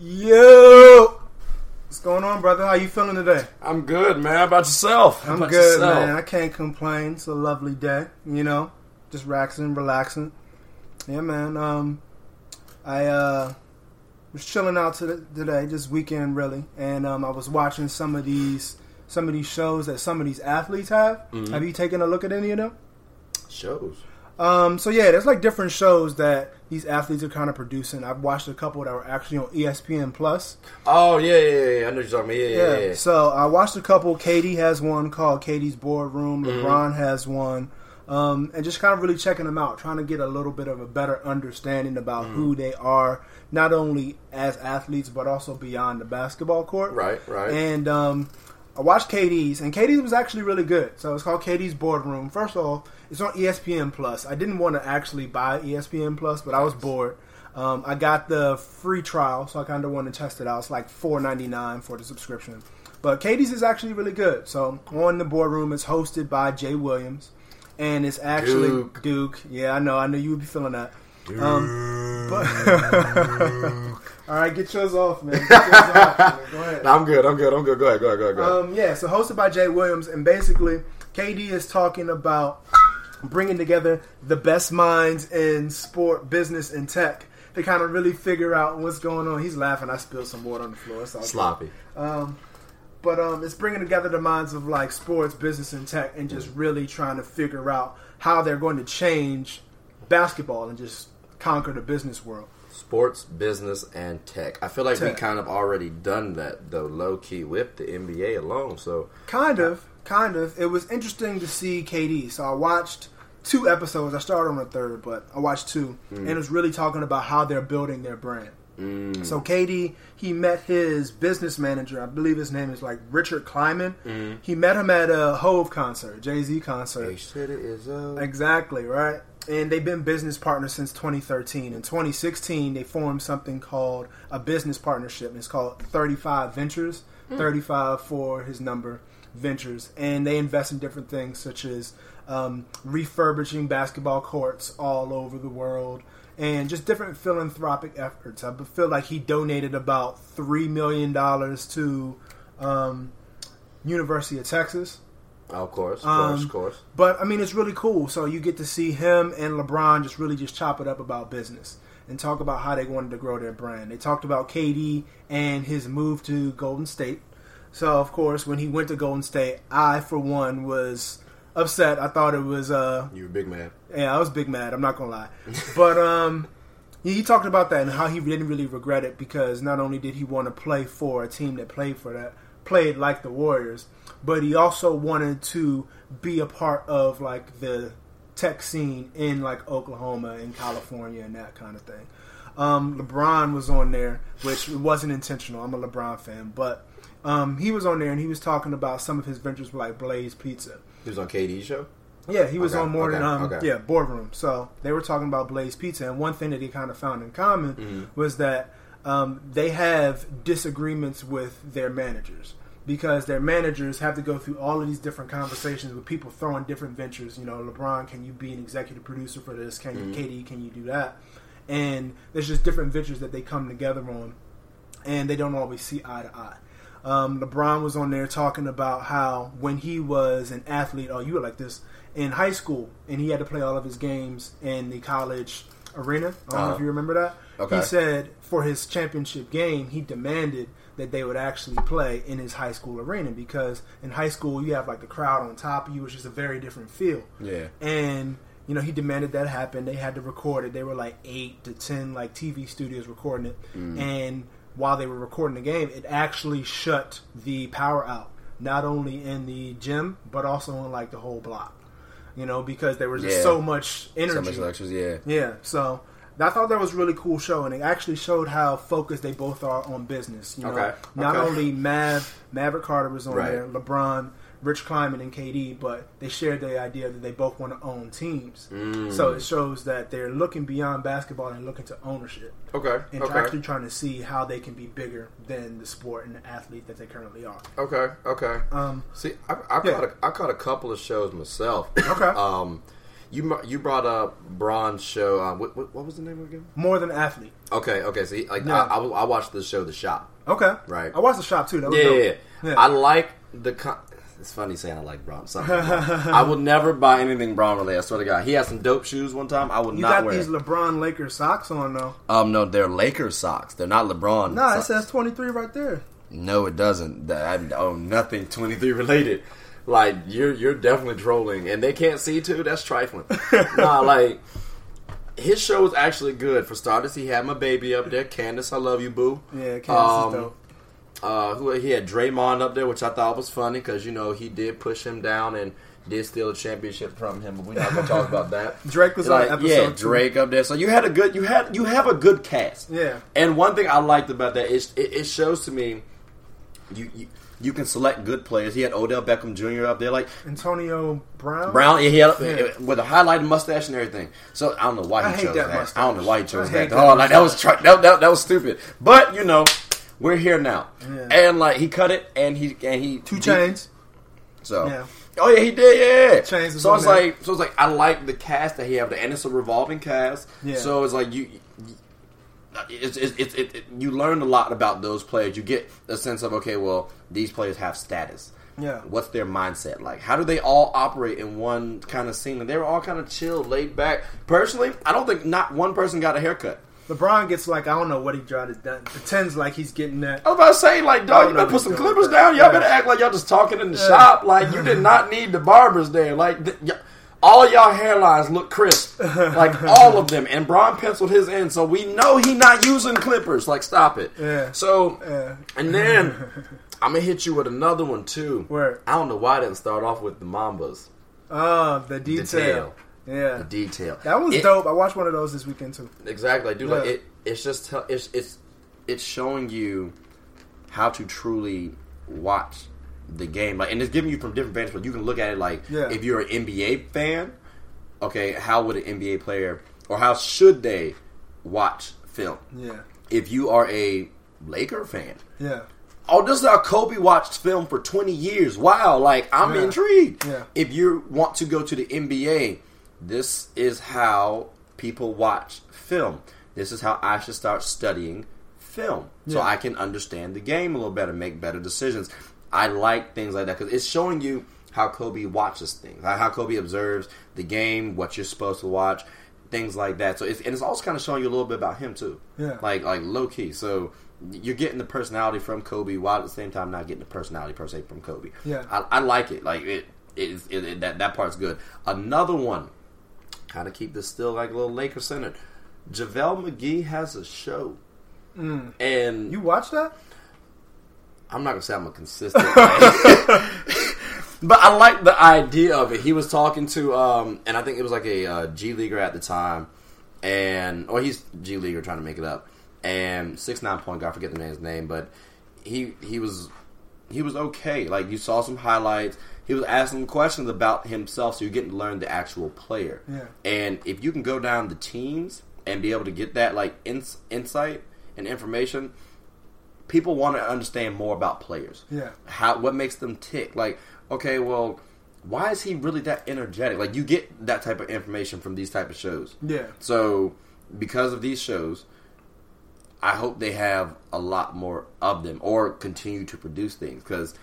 Yo, what's going on, brother? How you feeling today? I'm good, man. How about yourself? How I'm about good, yourself? man. I can't complain. It's a lovely day, you know, just relaxing, relaxing. Yeah, man. Um, I uh was chilling out today, just weekend really, and um, I was watching some of these some of these shows that some of these athletes have. Mhm. Have you taken a look at any of them? Shows. Um, so yeah, there's like different shows that these athletes are kind of producing. I've watched a couple that were actually on ESPN Plus. Oh yeah, yeah, yeah. I know you're talking about. Yeah, yeah, yeah. yeah. So I watched a couple. KD has one called KD's Boardroom. Mhm. LeBron has one. Um, and just kind of really checking them out, trying to get a little bit of a better understanding about Mm-hmm. who they are, not only as athletes but also beyond the basketball court. Right, right. And um, I watched KD's, and KD's was actually really good. So it's called KD's Boardroom. First of all, it's on ESPN Plus. I didn't want to actually buy ESPN Plus, but I was bored. Um, I got the free trial, so I kind of wanted to test it out. It's like four ninety nine for the subscription. But KD's is actually really good. So on the boardroom, it's hosted by Jay Williams, and it's actually Duke. Duke. Yeah, I know. I knew you would be feeling that. Um, but all right, get yours off, man. Get yours off, man. Go ahead. No, I'm good. I'm good. I'm good. Go ahead. Go ahead. Go ahead. Go ahead. Um, yeah, so hosted by Jay Williams, and basically, KD is talking about bringing together the best minds in sport, business, and tech to kind of really figure out what's going on. He's laughing. I spilled some water on the floor. It's all. Sloppy. Um, but um, it's bringing together the minds of like sports, business, and tech, and just really trying to figure out how they're going to change basketball and just conquer the business world. Sports, business, and tech. I feel like we kind of already done that though, low key with the NBA alone. So Kind of, kind of. It was interesting to see KD. So I watched two episodes. I started on the third, but I watched two, and it was really talking about how they're building their brand. mm, So KD, he met his business manager. I believe his name is like Richard Kleiman. Mhm. He met him at a Hove concert, Jay Z concert. H to the Izzo. Exactly right. And they've been business partners since 2013. In 2016, they formed something called a business partnership. It's called 35 Ventures. 35 for his number ventures, and they invest in different things such as um, refurbishing basketball courts all over the world. And just different philanthropic efforts. I feel like he donated about three million dollars to um, University of Texas. of course, of Um, course, of course. But I mean, it's really cool. So you get to see him and LeBron just really just chop it up about business and talk about how they wanted to grow their brand. They talked about KD and his move to Golden State. So of course, when he went to Golden State, I for one was upset. I thought it was uh You a big man. yeah, I was big mad. I'm not gonna lie, but um, he, he talked about that and how he didn't really regret it because not only did he want to play for a team that played for that, played like the Warriors, but he also wanted to be a part of like the tech scene in like Oklahoma and California and that kind of thing. Um, LeBron was on there, which wasn't intentional. I'm a LeBron fan, but um, he was on there and he was talking about some of his ventures with like Blaze Pizza. He was on KD show. Yeah, he was Okay, on more than um okay. yeah boardroom. So they were talking about Blaze Pizza, and one thing that he kind of found in common Mhm. was that um, they have disagreements with their managers because their managers have to go through all of these different conversations with people throwing different ventures. You know, LeBron, can you be an executive producer for this? Can Mhm. you, KD, can you do that? And there's just different ventures that they come together on, and they don't always see eye to eye. Um, LeBron was on there talking about how when he was an athlete, oh, you were like this in high school, and he had to play all of his games in the college arena. I don't know if Uh-huh. you remember that. Okay. He said for his championship game, he demanded that they would actually play in his high school arena because in high school you have like the crowd on top of you, which is a very different feel Yeah. and you know he demanded that happen. They had to record it. They were like eight to ten like TV studios recording it, Mm. and while they were recording the game, it actually shut the power out, not only in the gym but also in like the whole block. You know because there was just Yeah. so much energy. So much lectures. Yeah. Yeah, so I thought that was a really cool show, and it actually showed how focused they both are on business. You know, Okay, not okay. only Mav, Maverick Carter was on Right. there, LeBron, Rich Kleiman, and KD, but they shared the idea that they both want to own teams. Mm. So it shows that they're looking beyond basketball and looking to ownership, Okay. and Okay. actually trying to see how they can be bigger than the sport and the athlete that they currently are. Okay. Okay. Um, See, I, I Yeah. caught a, I caught a couple of shows myself. Okay. Um, You you brought up Bron's show. Um, what, what what was the name of it again? More than athlete. Okay, okay. So he, like Yeah. I, I, I watched the show The Shop. Okay. Right. I watched the shop too. That yeah, yeah. Yeah. I like the. Con- it's funny saying I like Bron. Something. I will never buy anything Bron related. I swear to God, he had some dope shoes one time. I will You not wear. You got these. LeBron Lakers socks on though. Um, no, they're Lakers socks. They're not LeBron. Nah, it says 23 right there. No, it doesn't. I own nothing twenty three related. Like you're you're definitely trolling, and they can't see too. That's trifling. nah, like his show was actually good. For starters, he had my baby up there, Candace. I love you, boo. Yeah, Candace Um, is dope. Uh, who he had Draymond up there, which I thought was funny because you know he did push him down and did steal a championship from him. But we're not gonna talk about that. Drake was Like, on episode yeah, two. Drake up there. So you had a good, you had, you have a good cast. Yeah. And one thing I liked about that is it, it shows to me you, you you can select good players. He had Odell Beckham Jr. up there, like Antonio Brown. Brown. He had Yeah. with a highlighted mustache and everything. So I don't know why I he hate chose that that. mustache. I don't know why he chose I that. Oh, like that was tra- that, that, that was stupid. But you know, we're here now, Yeah. and like he cut it, and he and he 2 Chainz. So. Yeah. Oh yeah, he did. Yeah. Chainz so it's there. like, so it's like, I like the cast that he have, and it's a revolving cast. Yeah. So it's like you, you- it's, it's, it's, it, it, you learn a lot about those players. You get a sense of okay, well, these players have status. Yeah. What's their mindset like? How do they all operate in one kind of scene? And they were all kind of chill, laid back. Personally, I don't think not one person got a haircut. LeBron gets like I don't know what he tried to do. Pretends like he's getting that. I was about to say, like, dog, you better put some clippers down. Y'all Yeah. better act like y'all just talking in the Yeah. shop. Like, you did not need the barbers there. Like, th- y- all y'all hairlines look crisp. Like, all of them. And Bron penciled his in, so we know he not using clippers. Like, stop it. Yeah. So, Yeah. and then, I'm going to hit you with another one, too. Where? I don't know why I didn't start off with the Mambas. Oh, the detail. Detail. Yeah. The detail. That was It- dope. I watched one of those this weekend too. Exactly, dude. Like Yeah. it, it's just tell- it's it's it's showing you how to truly watch the game. Like, and it's giving you from different vantage points. You can look at it like Yeah. if you're an NBA fan, okay, how would an NBA player or how should they watch film? Yeah. If you are a Laker fan, Yeah. oh, this is how Kobe watched film for 20 years. Wow, like I'm Yeah. intrigued. Yeah. If you want to go to the NBA, this is how people watch film. This is how I should start studying film so I can understand the game a little better, make better decisions. I like things like that because it's showing you how Kobe watches things, how how Kobe observes the game, what you're supposed to watch, things like that. So it's and it's also kind of showing you a little bit about him too, Yeah. like like low key. So you're getting the personality from Kobe while at the same time not getting the personality per se from Kobe. Yeah. I, I like it. Like it is it, it, that that part's good. Another one, kind of keep this still like a little Laker centered. JaVale McGee has a show, Mm. and You watch that? I'm not gonna say I'm a consistent, but I like the idea of it. He was talking to, um, and I think it was like a uh, G leaguer at the time, and or he's G leaguer trying to make it up, and six nine point guard, I forget the man's name, but he he was he was okay. Like you saw some highlights. He was asking questions about himself, so you're getting to learn the actual player. Yeah. And if you can go down the teams and be able to get that like ins- insight and information, people want to understand more about players. Yeah. How what makes them tick? Like, okay, well, why is he really that energetic? Like you get that type of information from these type of shows. Yeah. So because of these shows, I hope they have a lot more of them or continue to produce things because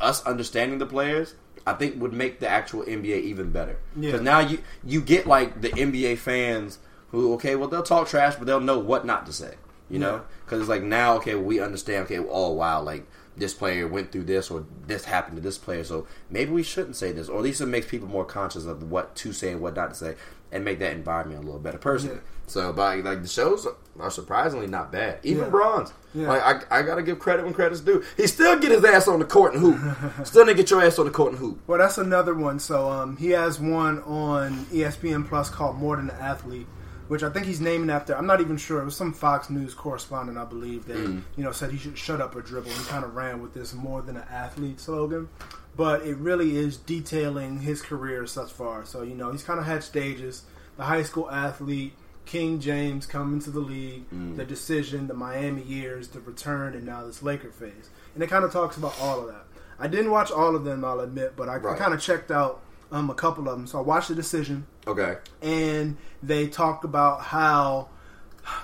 us understanding the players, I think would make the actual NBA even better. Yeah. Because now you you get like the NBA fans who okay, well they'll talk trash, but they'll know what not to say. You Yeah. know, because it's like now okay, we understand. Okay, oh wow, like this player went through this or this happened to this player, so maybe we shouldn't say this, or at least it makes people more conscious of what to say and what not to say, and make that environment a little better personally. Yeah. So, but like the shows are surprisingly not bad. Even Yeah. Bron's, Yeah. like I, I gotta give credit when credit's due. He still get his ass on the court and hoop. still didn't get your ass on the court and hoop. Well, that's another one. So um, he has one on ESPN Plus called More Than an Athlete, which I think he's naming after. I'm not even sure. It was some Fox News correspondent, I believe, that Mm. you know said he should shut up or dribble, and kind of ran with this "More Than an Athlete" slogan. But it really is detailing his career thus far. So you know he's kind of had stages: the high school athlete, King James coming to the league, Mm. the decision, the Miami years, the return, and now this Laker phase. And it kind of talks about all of that. I didn't watch all of them, I'll admit, but I, Right. kind of checked out um, a couple of them. So I watched the decision, Okay. and they talked about how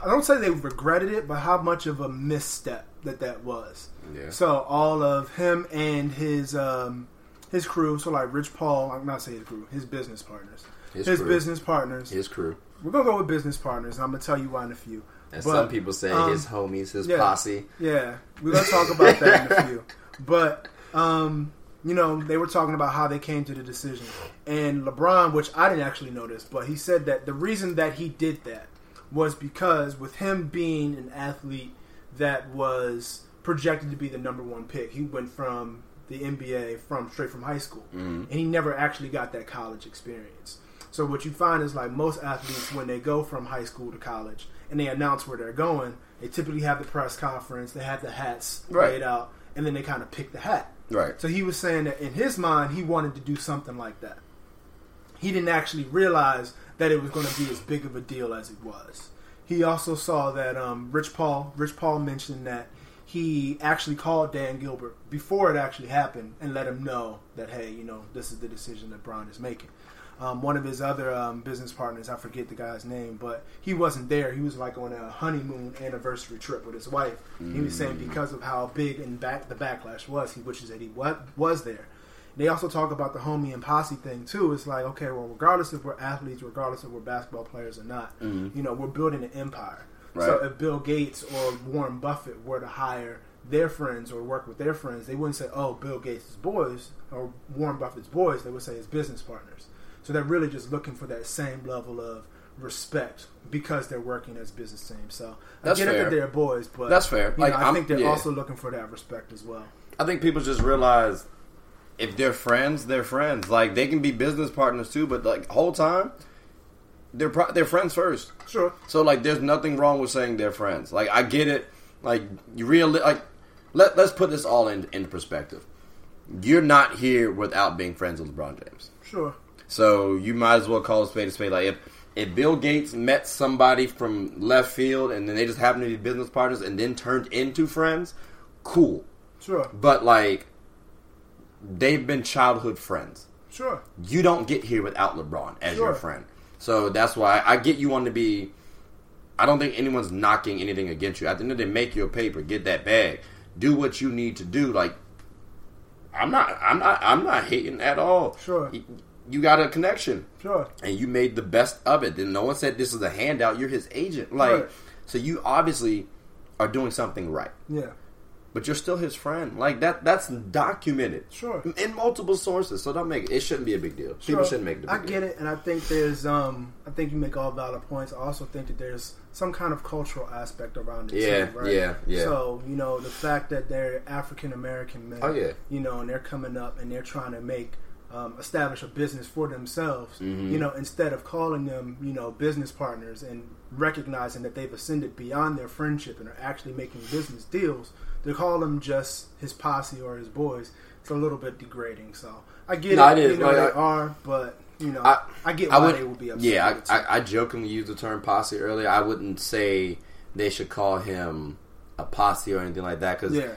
I don't say they regretted it, but how much of a misstep that that was. Yeah. So all of him and his um, his crew, so like Rich Paul, I'm not saying his crew, his business partners, His his, business partners. His crew. We're gonna go with business partners, and I'm gonna tell you why in a few. As But, some people say, um, his homies, his yeah. posse. Yeah, we're gonna talk about that in a few. But um, you know, they were talking about how they came to the decision, and LeBron, which I didn't actually notice, but he said that the reason that he did that was because with him being an athlete that was projected to be the number one pick, he went from the NBA from straight from high school, and he never actually got that college experience. So what you find is like most athletes when they go from high school to college and they announce where they're going, they typically have the press conference, they have the hats Right. laid out, and then they kind of pick the hat. Right. So he was saying that in his mind, he wanted to do something like that. He didn't actually realize that it was going to be as big of a deal as it was. He also saw that um, Rich Paul, Rich Paul mentioned that he actually called Dan Gilbert before it actually happened and let him know that hey, you know, this is the decision that Brian is making. Um, one of his other um, business partners, I forget the guy's name, but he wasn't there. He was like on a honeymoon anniversary trip with his wife. He was saying because of how big and back the backlash was, he wishes that he wa- was there. They also talk about the homie and posse thing too. It's like, okay, well, regardless if we're athletes, regardless if we're basketball players or not, you know, we're building an empire. So if Bill Gates or Warren Buffett were to hire their friends or work with their friends, they wouldn't say, "Oh, Bill Gates' boys" or Warren Buffett's boys. They would say his business partners. So they're really just looking for that same level of respect because they're working as business teams. So That's I get it that they're boys, but That's fair. Like, know, I I'm- think they're yeah. also looking for that respect as well. I think people just realize if they're friends, they're friends. Like they can be business partners too, but like whole time they're pro- they're friends first. Sure. So like, there's nothing wrong with saying they're friends. Like I get it. Like you really like let let's put this all in into perspective. You're not here without being friends with LeBron James. Sure. So you might as well call a spade a spade. Like if if Bill Gates met somebody from left field and then they just happened to be business partners and then turned into friends, cool. Sure. But like they've been childhood friends. Sure. You don't get here without LeBron as Sure. your friend. So that's why I get you want to be I don't think anyone's knocking anything against you. At the end of the day, make your paper, get that bag, do what you need to do. Like I'm not I'm not I'm not hating at all. Sure. You, got a connection Sure. and you made the best of it. Then no one said this is a handout. You're his agent. Like, Right. so you obviously are doing something right, Yeah. but you're still his friend. Like that. That's documented. Sure. In multiple sources. So don't make it. It shouldn't be a big deal. People shouldn't make it. I get deal. it, and I think there's um I think you make all valid points. I also think that there's some kind of cultural aspect around it. Yeah, too, right? yeah, yeah. So you know the fact that they're African American men. Oh, yeah. You know, and they're coming up and they're trying to make. Um, establish a business for themselves, Mm-hmm. you know, instead of calling them, you know, business partners and recognizing that they've ascended beyond their friendship and are actually making business deals, to call them just his posse or his boys, it's a little bit degrading. So I get No, it, is. you know, Like, they I- are, but you know, I- I, get I why would, they would be upset. yeah. I. I, I jokingly used the term posse earlier. I wouldn't say they should call him a posse or anything like that because yeah,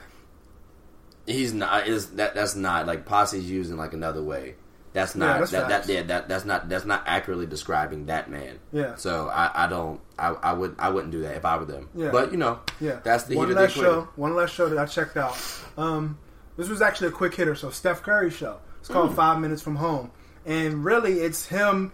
he's not. Is that that's not like posse's using like another way. That's not that's that, that yeah that that's not that's not accurately describing that man. Yeah. So I, I don't I, I would I wouldn't do that if I were them. Yeah. But you know yeah. that's the one heat of the last show. One last show that I checked out. Um, this was actually a quick hitter. So Steph Curry show. It's called Five Minutes from Home, and really it's him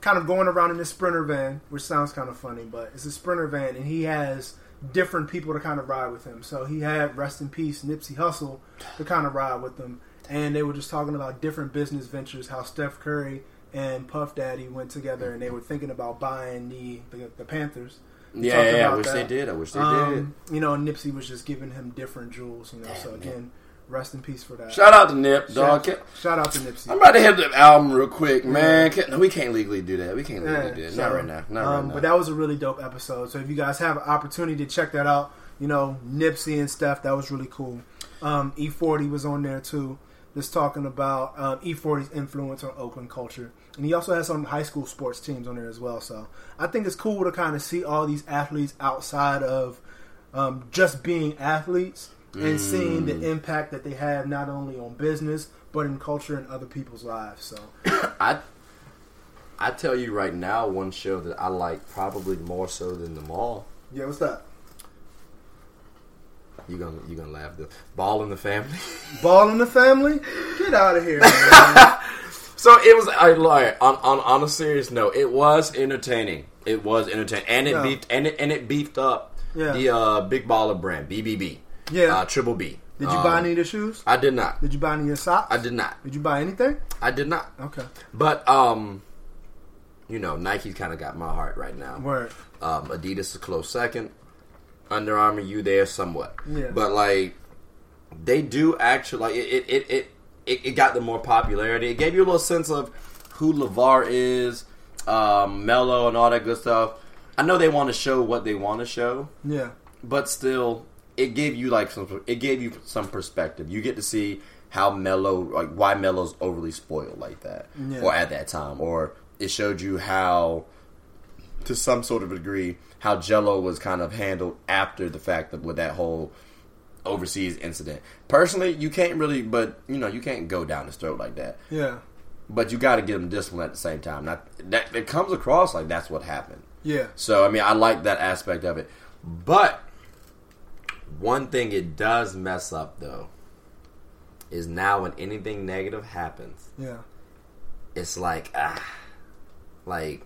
kind of going around in this sprinter van, which sounds kind of funny, but it's a sprinter van, and he has different people to kind of ride with him. So he had rest in peace Nipsey Hussle to kind of ride with him, and they were just talking about different business ventures. How Steph Curry and Puff Daddy went together, and they were thinking about buying the the, the Panthers. Yeah, yeah, I wish that. they did. I wish they Um, you know, Nipsey was just giving him different jewels. You know, so Damn, again, rest in peace for that. Shout out to Nip, dog. shout, shout out to Nipsey. I'm about to hit the album real quick, man. Can't- no, we can't legally do that. We can't legally Yeah, do that. Not right now. Not um, right now. But that was a really dope episode. So if you guys have an opportunity to check that out, you know Nipsey and stuff, that was really cool. Um, E40 was on there too, just talking about um, E40's influence on Oakland culture, and he also has some high school sports teams on there as well. So I think it's cool to kind of see all these athletes outside of um, just being athletes. And seeing the impact that they have not only on business but in culture and other people's lives. So I I tell you right now, one show that I like probably more so than them all. yeah, what's that? You gonna you gonna laugh? The Ball in the Family. Ball in the family? Get out of here, man. so it was. I like on, on on a serious note, it was entertaining. It was entertaining, and it Yeah. beefed and it and it beefed up Yeah. the uh, Big Baller brand BBB. Yeah. uh, Triple B. Did you Um, buy any of the shoes? I did not. Did you buy any of your socks? I did not. Did you buy anything? I did not. Okay. But um, you know, Nike's kind of got my heart right now. Word. Um, Adidas is close second. Under Armour, you there somewhat. Yeah. But like, they do actually like it. It it it, it, it got the more popularity. It gave you a little sense of who LaVar is, um, Melo, and all that good stuff. I know they want to show what they want to show, Yeah. but still, it gave you like some. It gave you some perspective. You get to see how Melo, like why Melo's overly spoiled like that, Yeah. or at that time, or it showed you how, to some sort of degree, how Gelo was kind of handled after the fact of with that whole overseas incident. Personally, you can't really, but you know, you can't go down his throat like that. Yeah. But you got to give him discipline at the same time. Not that it comes across like that's what happened. Yeah. So I mean, I like that aspect of it. But one thing it does mess up though is now when anything negative happens, Yeah. it's like ah, like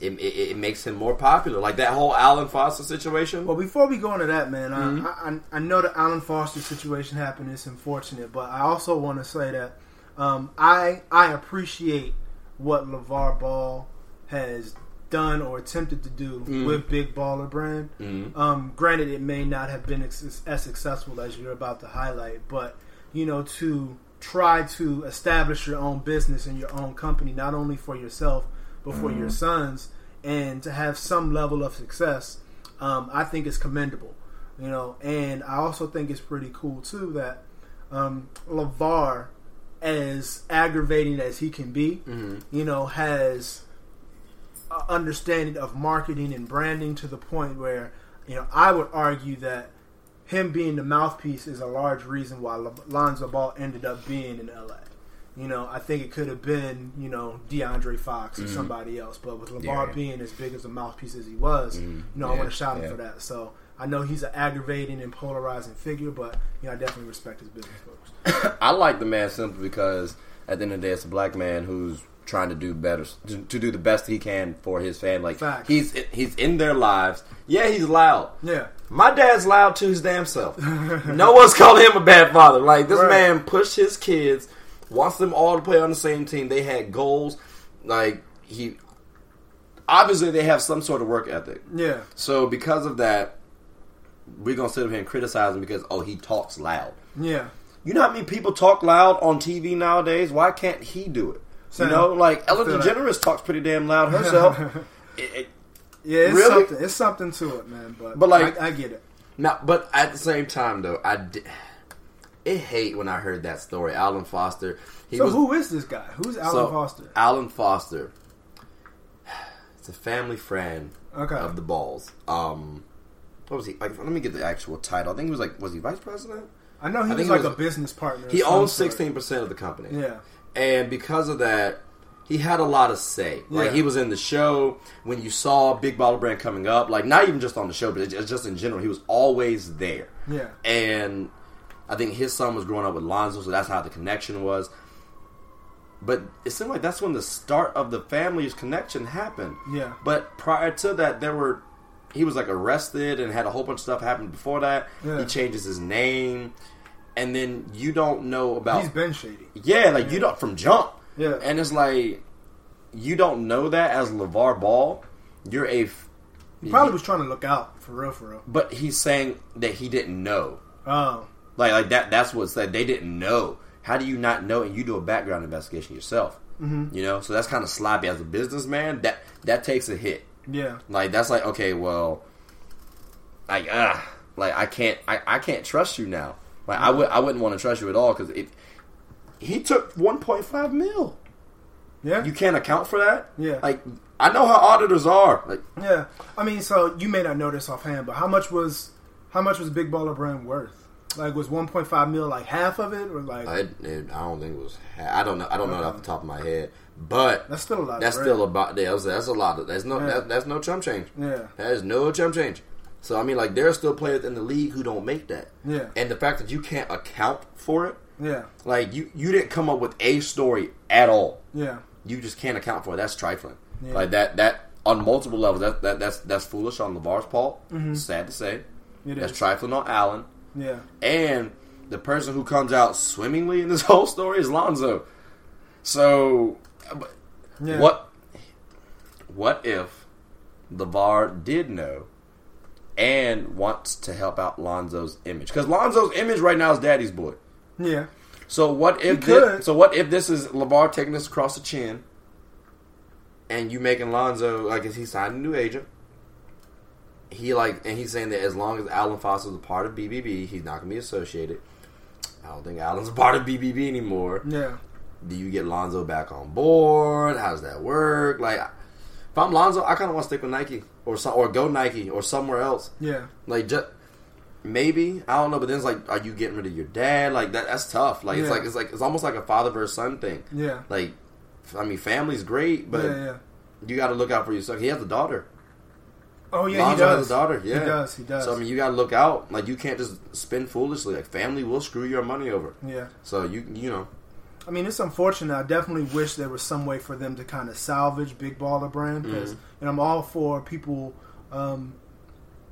it, it, it makes him more popular. Like that whole Alan Foster situation. Well, before we go into that, man, Mm-hmm. I, I I know the Alan Foster situation happened. It's unfortunate, but I also want to say that um, I I appreciate what LaVar Ball has done or attempted to do Mm. with Big Baller Brand. Mhm. Um, granted, it may not have been ex- as successful as you're about to highlight, but you know to try to establish your own business and your own company, not only for yourself but for your sons, and to have some level of success, um, I think is commendable. You know, and I also think it's pretty cool too that um, LaVar, as aggravating as he can be, you know, has understanding of marketing and branding to the point where you know I would argue that him being the mouthpiece is a large reason why Lo- Lonzo Ball ended up being in LA. You know, I think it could have been you know DeAndre Fox or somebody else, but with LaVar Mm-hmm. Yeah. being as big as a mouthpiece as he was, you know, I want to shout him yeah. for that. So I know he's an aggravating and polarizing figure, but you know I definitely respect his business folks. I like the man simply because at the end of the day, it's a black man who's trying to do better, to, to do the best he can for his family. Like Facts. he's he's in their lives. Yeah, he's loud. Yeah, My dad's loud to his damn self. no one's calling him a bad father. Like this Right. man pushed his kids, wants them all to play on the same team. They had goals. Like he, obviously they have some sort of work ethic. yeah, So because of that, we're gonna sit up here and criticize him because oh he talks loud. yeah. You know how many people talk loud on TV nowadays? Why can't he do it? Same. You know, like Ellen feel that. DeGeneres talks pretty damn loud herself. It- it- Yeah, it's Really? something. It's something to it, man. But But, like- I, I get it. Now, but at the same time, though, I did, it hate when I heard that story. Alan Foster. He So was, who is this guy? Who's Alan so, Foster? Alan Foster. It's a family friend Okay. of the Balls. Um, what was he? Like, let me get the actual title. I think he was like, was he vice president? I know he I was think like he was- a business partner. He owns sixteen percent of the company. Yeah, and because of that, he had a lot of say. Like Yeah. he was in the show when you saw Big Baller Brand coming up. Like not even just on the show, but just in general, he was always there. yeah, And I think his son was growing up with Lonzo, so that's how the connection was. But it seemed like that's when the start of the family's connection happened. yeah, But prior to that, there were he was like arrested and had a whole bunch of stuff happen before that. Yeah. He changes his name, and then you don't know about he's been shady. yeah, like you don't from jump. Yeah. and it's like you don't know that as LaVar Ball. You're a. He probably was trying to look out for real, for real. but he's saying that he didn't know. Oh, Like like that. That's what said. They didn't know. How do you not know? And you do a background investigation yourself. Mm-hmm. You know, so that's kind of sloppy as a businessman. That that takes a hit. yeah, Like that's like okay, well, like ah, like I can't, I, I can't trust you now. Like I would, I wouldn't want to trust you at all because it. He took one point five mil. yeah, You can't account for that. Yeah. Like I know how auditors are. Like yeah. I mean, so you may not know this offhand, but how much was How much was Big Baller Brand worth? Like, was 1.5 mil like half of it, or like I, it, I don't think it was. I don't know. I don't know it off the top of my head, but that's still a lot. that's of still about. Yeah, that's, that's a lot. Of, that's no. Yeah. That, that's no chump change. yeah, That is no chump change. So I mean, like there are still players in the league who don't make that, yeah, and the fact that you can't account for it, yeah, like you you didn't come up with a story at all. yeah, You just can't account for it. That's trifling. Yeah. Like that that on multiple levels. That, that that's that's foolish on LaVar's part. Mhm. Sad to say. it That's is. trifling on Alan. yeah, And the person who comes out swimmingly in this whole story is Lonzo. So, but yeah. what? What if LaVar did know and wants to help out Lonzo's image? Because Lonzo's image right now is daddy's boy. Yeah, So what if He thi- could. so what if this is LaVar taking this across the chin, and you making Lonzo like is he signed a new agent? He like and he's saying that as long as Alan Foster is a part of BBB, he's not gonna be associated. I don't think Alan's a part of BBB anymore. yeah, Do you get Lonzo back on board? How does that work? Like, if I'm Lonzo, I kind of want to stick with Nike or some, or go Nike or somewhere else. yeah, Like just maybe I don't know, but then it's like, are you getting rid of your dad? Like that that's tough. Like it's like it's like it's almost like a father versus son thing. yeah, Like I mean, family's great, but yeah, yeah. you got to look out for yourself. He has a daughter. Oh yeah, Lonzo he does. has a daughter. Yeah, He does. He does. So I mean, you got to look out. Like you can't just spend foolishly. Like family will screw your money over. yeah. So you you know I mean, it's unfortunate. I definitely wish there was some way for them to kind of salvage Big Baller Brand because, Mm-hmm. and I'm all for people um,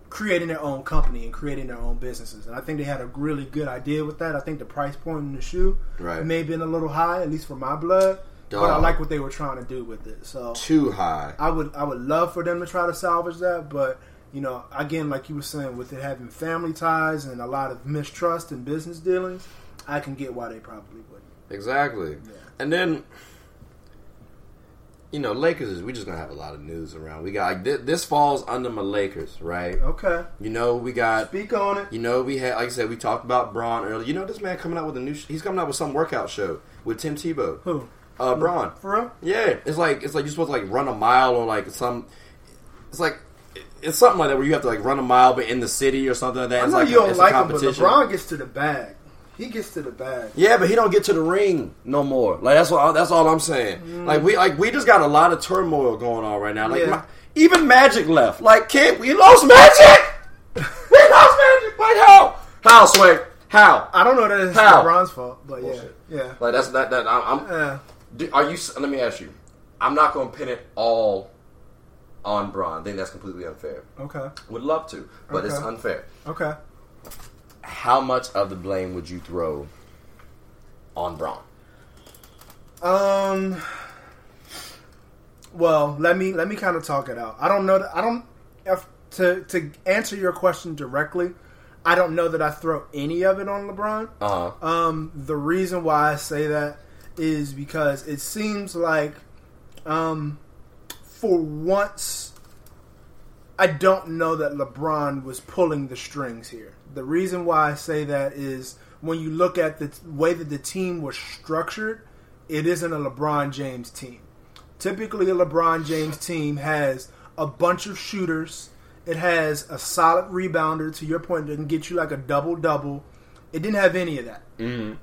creating their own company and creating their own businesses. And I think they had a really good idea with that. I think the price point in the shoe Right. may have been a little high, at least for my blood. But I like what they were trying to do with it. So too high. I would I would love for them to try to salvage that, but you know, again, like you were saying, with it having family ties and a lot of mistrust and business dealings, I can get why they probably wouldn't. Exactly. Yeah. And then, you know, Lakers is we just gonna have a lot of news around. We got like this, falls under my Lakers, right? Okay, You know, we got. speak on it. You know, we had like I said, we talked about Bron earlier. You know, this man coming out with a new. Sh- he's coming out with some workout show with Tim Tebow. Who? Uh, Bron. For real? Yeah, it's like it's like you're supposed to like run a mile or like some. It's like it's something like that where you have to like run a mile, but in the city or something like that. I It's know like you a, don't like a him, but. LeBron gets to the bag. He gets to the bag. Yeah, but he don't get to the ring no more. Like that's all. that's all I'm saying. Like we like we just got a lot of turmoil going on right now. Like Mm. Yeah. my, even Magic left. Like kid, we lost Magic. we lost Magic. Like how? How Sway? How? I don't know that it's How? LeBron's fault, but yeah, Bullshit. yeah. Like that's that that I'm. I'm Yeah. do, are you? Let me ask you. I'm not going to pin it all on Bron. I think that's completely unfair. Okay. Would love to, but it's unfair. Okay. How much of the blame would you throw on Bron? Um. Well, let me let me kind of talk it out. I don't know. That, I don't. If, to to answer your question directly, I don't know that I throw any of it on LeBron. Uh huh. Um, the reason why I say that is because it seems like, um, for once, I don't know that LeBron was pulling the strings here. The reason why I say that is when you look at the way that the team was structured, it isn't a LeBron James team. Typically, a LeBron James team has a bunch of shooters. It has a solid rebounder. To your point, that can get you like a double double. It didn't have any of that.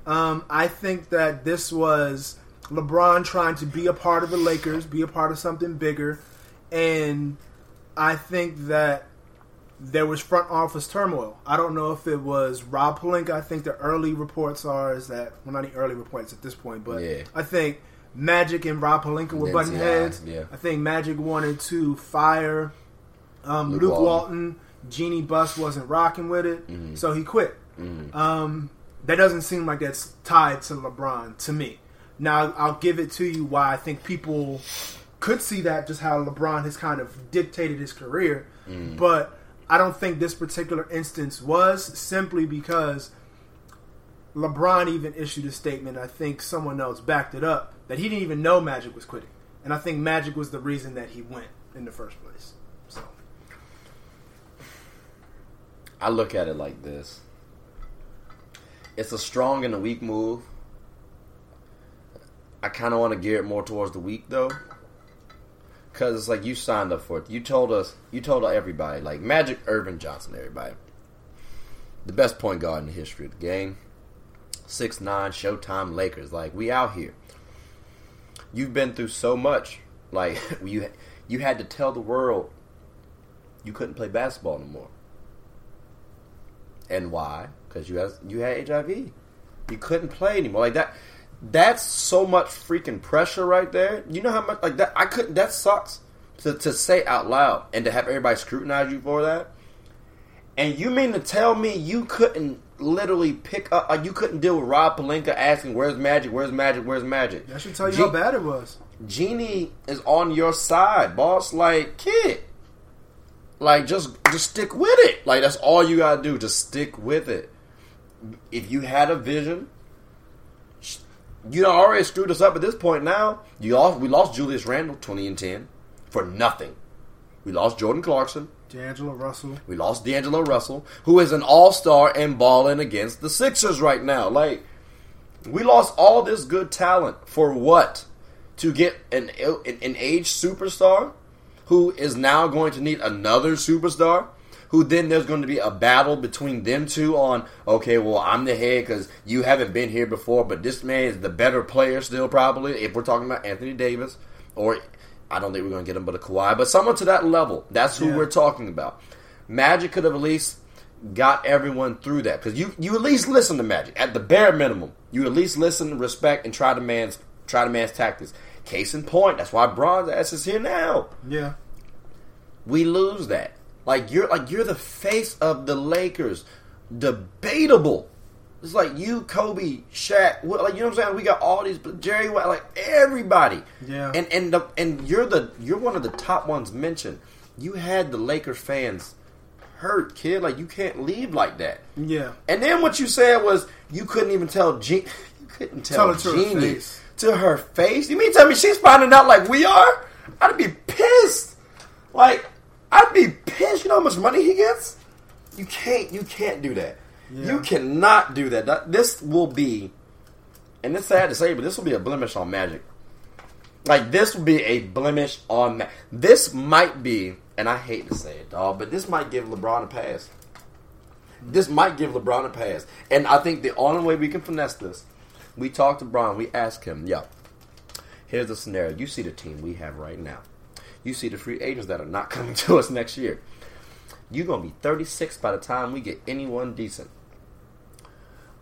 Um, I think that this was LeBron trying to be a part of the Lakers, be a part of something bigger, and I think that there was front office turmoil. I don't know if it was Rob Pelinka. I think the early reports are is that well, not the early reports at this point, but Yeah. I think Magic and Rob Pelinka were butting heads. yeah. I think Magic wanted to fire um, Luke Luke, Walton. Walton. Jeanie Buss wasn't rocking with it, Mm-hmm. so he quit. Um, that doesn't seem like that's tied to LeBron to me. Now I'll give it to you why I think people could see that just how LeBron has kind of dictated his career, but I don't think this particular instance was simply because LeBron even issued a statement. I think someone else backed it up that he didn't even know Magic was quitting, and I think Magic was the reason that he went in the first place. So I look at it like this. It's a strong and a weak move. I kind of want to gear it more towards the weak though, because it's like you signed up for it. You told us, you told everybody, like Magic Earvin Johnson, everybody. the best point guard in the history of the game. Six nine Showtime Lakers. Like we out here. You've been through so much. Like you you had to tell the world you couldn't play basketball anymore. And why? Because you had you had HIV. You couldn't play anymore. Like that. That's so much freaking pressure right there. You know how much like that. I couldn't. That sucks to to say out loud and to have everybody scrutinize you for that. And you mean to tell me you couldn't literally pick up? Like you couldn't deal with Rob Pelinka asking, "Where's Magic? Where's Magic? Where's Magic?" That should tell you how bad it was. Jeanie is on your side, boss. Like kid, like just just stick with it. Like that's all you gotta do. Just stick with it. If you had a vision, you done already screwed us up at this point. Now you lost. We lost Julius Randle, twenty and ten, for nothing. We lost Jordan Clarkson. D'Angelo Russell. We lost D'Angelo Russell, who is an all star and balling against the Sixers right now. Like, we lost all this good talent for what? To get an, an, an age superstar who is now going to need another superstar? Who then there's going to be a battle between them two on, okay, well, I'm the head because you haven't been here before, but this man is the better player still, probably, if we're talking about Anthony Davis. Or I don't think we're going to get him but a Kawhi, but someone to that level. That's who Yeah. we're talking about. Magic could have at least got everyone through that because you you at least listen to Magic at the bare minimum. You at least listen, respect, and try to man's try to man's tactics. Case in point, that's why Bron's ass is here now. Yeah. We lose that. Like you're like you're the face of the Lakers. Debatable. It's like you, Kobe, Shaq. Like you know what I'm saying? We got all these Jerry White, like everybody. Yeah. And and the, and you're the you're one of the top ones mentioned. You had the Lakers fans hurt, kid. Like you can't leave like that. Yeah. And then what you said was you couldn't even tell Jean. You couldn't tell, Tell her to her Jeanie face. to her face. You mean tell me she's finding out like we are? I'd be pissed. Like I'd be pissed. You know how much money he gets? You can't. You can't do that. Yeah. You cannot do that. This will be, and it's sad to say, but this will be a blemish on Magic. Like this will be a blemish on. Ma- this might be, and I hate to say it, dog, but this might give LeBron a pass. This might give LeBron a pass, and I think the only way we can finesse this, we talk to Bron, we ask him, "Yo, here's the scenario. You see the team we have right now. You see the free agents that are not coming to us next year. You're gonna be 36 by the time we get anyone decent.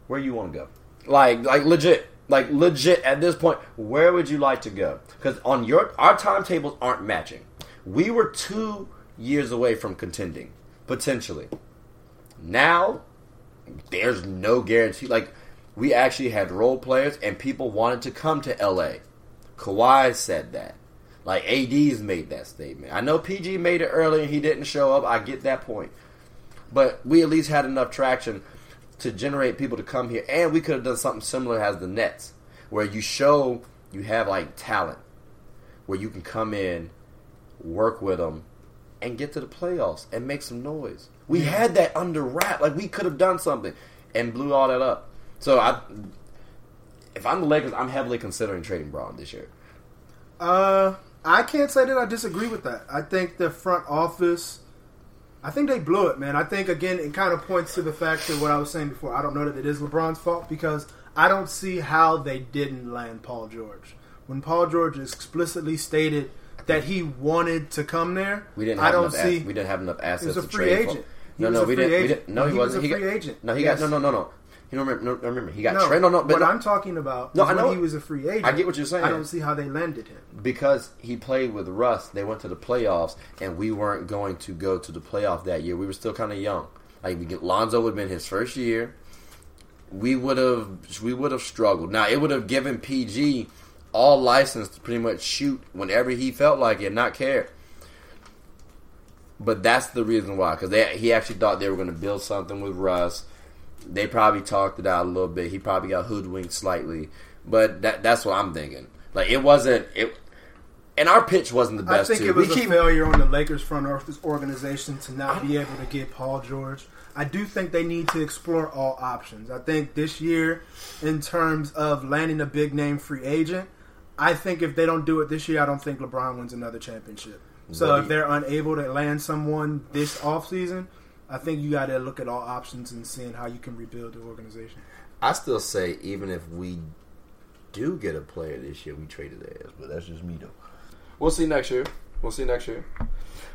Where you want to go? Like, like legit, like legit. At this point, where would you like to go? Because on your our timetables aren't matching. We were two years away from contending potentially. Now, there's no guarantee. Like, we actually had role players, and people wanted to come to LA. Kawhi said that. Like, AD's made that statement. I know PG made it earlier and he didn't show up. I get that point. But we at least had enough traction to generate people to come here. And we could have done something similar as the Nets, where you show you have, like, talent, where you can come in, work with them, and get to the playoffs and make some noise. We had that under wrap. Like we could have done something and blew all that up. So I, if I'm the Lakers, I'm heavily considering trading Bron this year. Uh, I can't say that I disagree with that. I think the front office, I think they blew it, man. I think again it kind of points to the fact that what I was saying before. I don't know that it is LeBron's fault because I don't see how they didn't land Paul George when Paul George explicitly stated that he wanted to come there. We didn't. I don't see. ass- we didn't have enough assets He was a to free trade agent. No, no, we didn't. We didn't. No, he, He was wasn't. a he free got, agent. No, he Yes. got. No, no, no, no. You don't remember? No, remember he got no, traded. No, no. But what I'm talking about No, I know- when he was a free agent. I get what you're saying. I don't see how they landed him. because he played with Russ, they went to the playoffs, and we weren't going to go to the playoff that year. We were still kind of young. Like we get, Lonzo would have been his first year. We would have we would have struggled. Now it would have given PG all license to pretty much shoot whenever he felt like it, not care. But that's the reason why, because he actually thought they were going to build something with Russ. They probably talked it out a little bit. He probably got hoodwinked slightly, but that that's what I'm thinking. Like it wasn't it, and our pitch wasn't the best. I think too. it was we a keep failure on the Lakers front office organization to not be able to get Paul George. I do think they need to explore all options. I think this year, in terms of landing a big name free agent, I think if they don't do it this year, I don't think LeBron wins another championship. So if they're unable to land someone this offseason, I think you got to look at all options and seeing how you can rebuild the organization. I still say even if we do get a player this year, we traded ass. But that's just me though. We'll see next year. We'll see next year.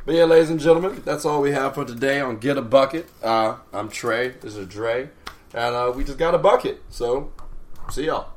But yeah, ladies and gentlemen, that's all we have for today on Get a Bucket. Uh, I'm Trey. This is Dre. And uh, we just got a bucket. So, see y'all.